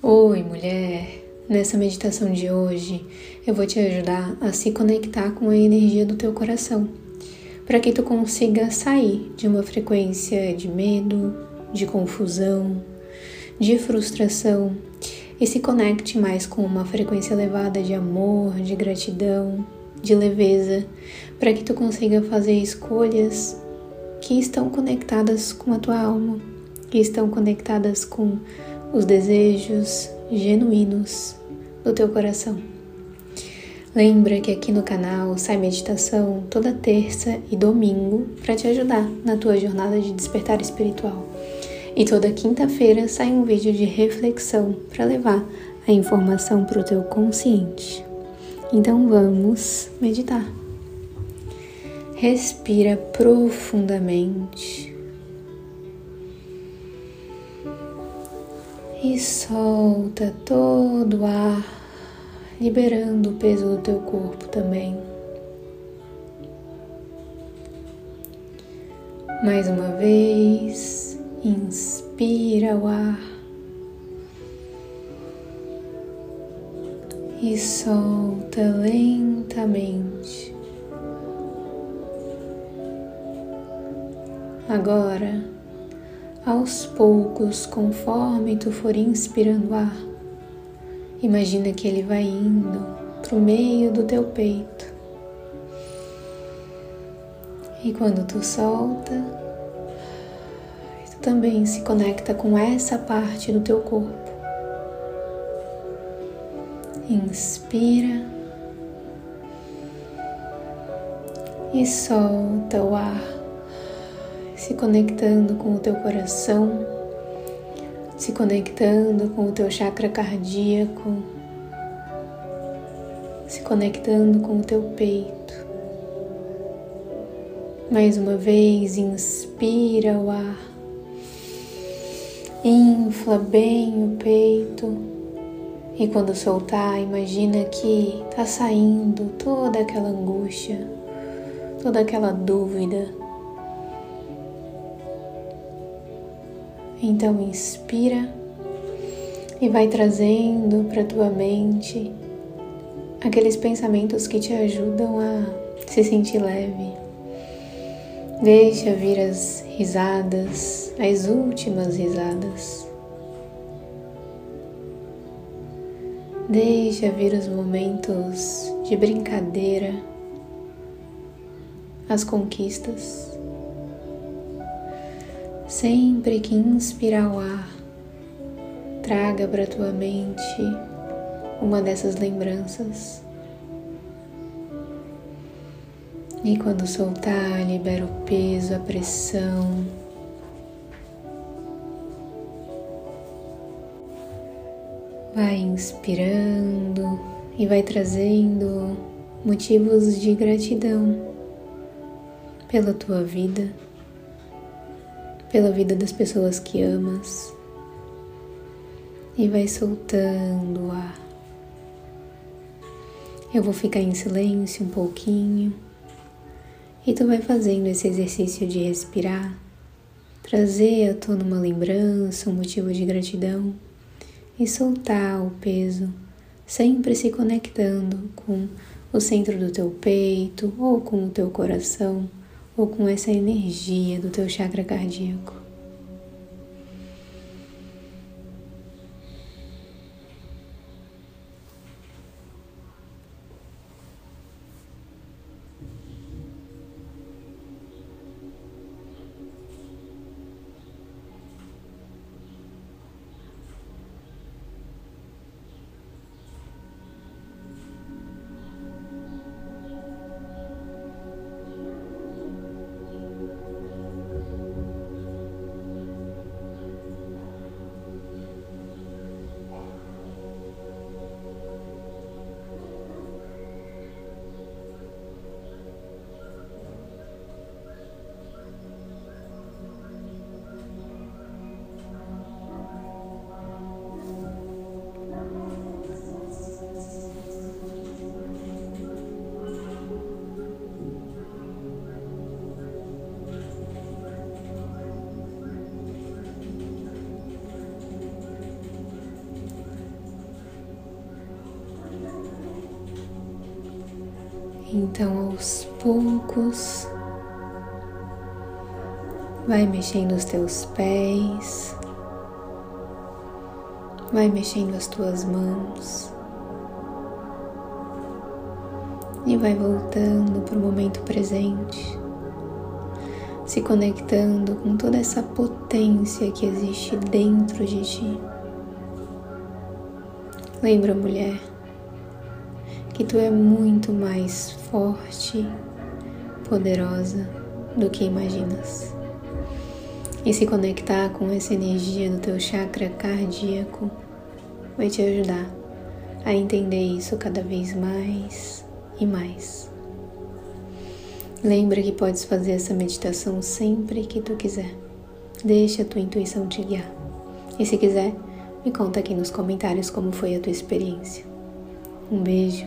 Oi, mulher! Nessa meditação de hoje, eu vou te ajudar a se conectar com a energia do teu coração, para que tu consiga sair de uma frequência de medo, de confusão, de frustração e se conecte mais com uma frequência elevada de amor, de gratidão, de leveza, para que tu consiga fazer escolhas que estão conectadas com a tua alma, que estão conectadas com os desejos genuínos do teu coração. Lembra que aqui no canal sai meditação toda terça e domingo para te ajudar na tua jornada de despertar espiritual. E toda quinta-feira sai um vídeo de reflexão para levar a informação para o teu consciente. Então vamos meditar. Respira profundamente. E solta todo o ar, liberando o peso do teu corpo também. Mais uma vez, inspira o ar e solta lentamente. Agora, aos poucos, conforme tu for inspirando ar, imagina que ele vai indo para o meio do teu peito. E quando tu solta, tu também se conecta com essa parte do teu corpo. Inspira e solta o ar se conectando com o teu coração, se conectando com o teu chakra cardíaco, se conectando com o teu peito. Mais uma vez, inspira o ar, infla bem o peito. E quando soltar, imagina que está saindo toda aquela angústia, toda aquela dúvida, Então inspira e vai trazendo para tua mente aqueles pensamentos que te ajudam a se sentir leve. Deixa vir as risadas, as últimas risadas. Deixa vir os momentos de brincadeira, as conquistas. Sempre que inspirar o ar, traga para tua mente uma dessas lembranças. E quando soltar, libera o peso, a pressão. Vai inspirando e vai trazendo motivos de gratidão pela tua vida pela vida das pessoas que amas. E vai soltando o ar. Eu vou ficar em silêncio um pouquinho. E tu vai fazendo esse exercício de respirar, trazer à tona uma lembrança, um motivo de gratidão e soltar o peso, sempre se conectando com o centro do teu peito ou com o teu coração ou com essa energia do teu chakra cardíaco. Então, aos poucos, vai mexendo os teus pés, vai mexendo as tuas mãos e vai voltando para o momento presente, se conectando com toda essa potência que existe dentro de ti. Lembra, mulher, que tu é muito mais forte, poderosa do que imaginas. E se conectar com essa energia do teu chakra cardíaco vai te ajudar a entender isso cada vez mais e mais. Lembra que podes fazer essa meditação sempre que tu quiser. Deixa a tua intuição te guiar. E se quiser, me conta aqui nos comentários como foi a tua experiência. Um beijo,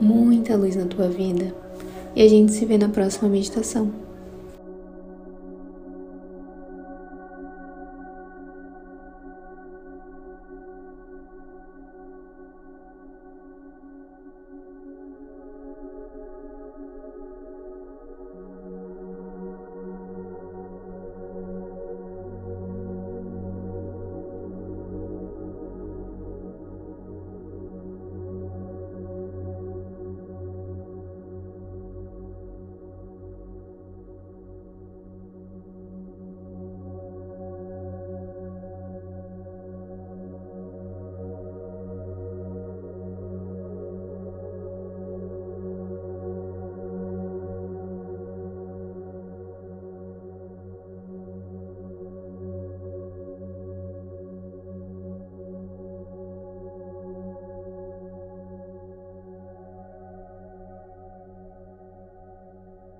muita luz na tua vida e a gente se vê na próxima meditação.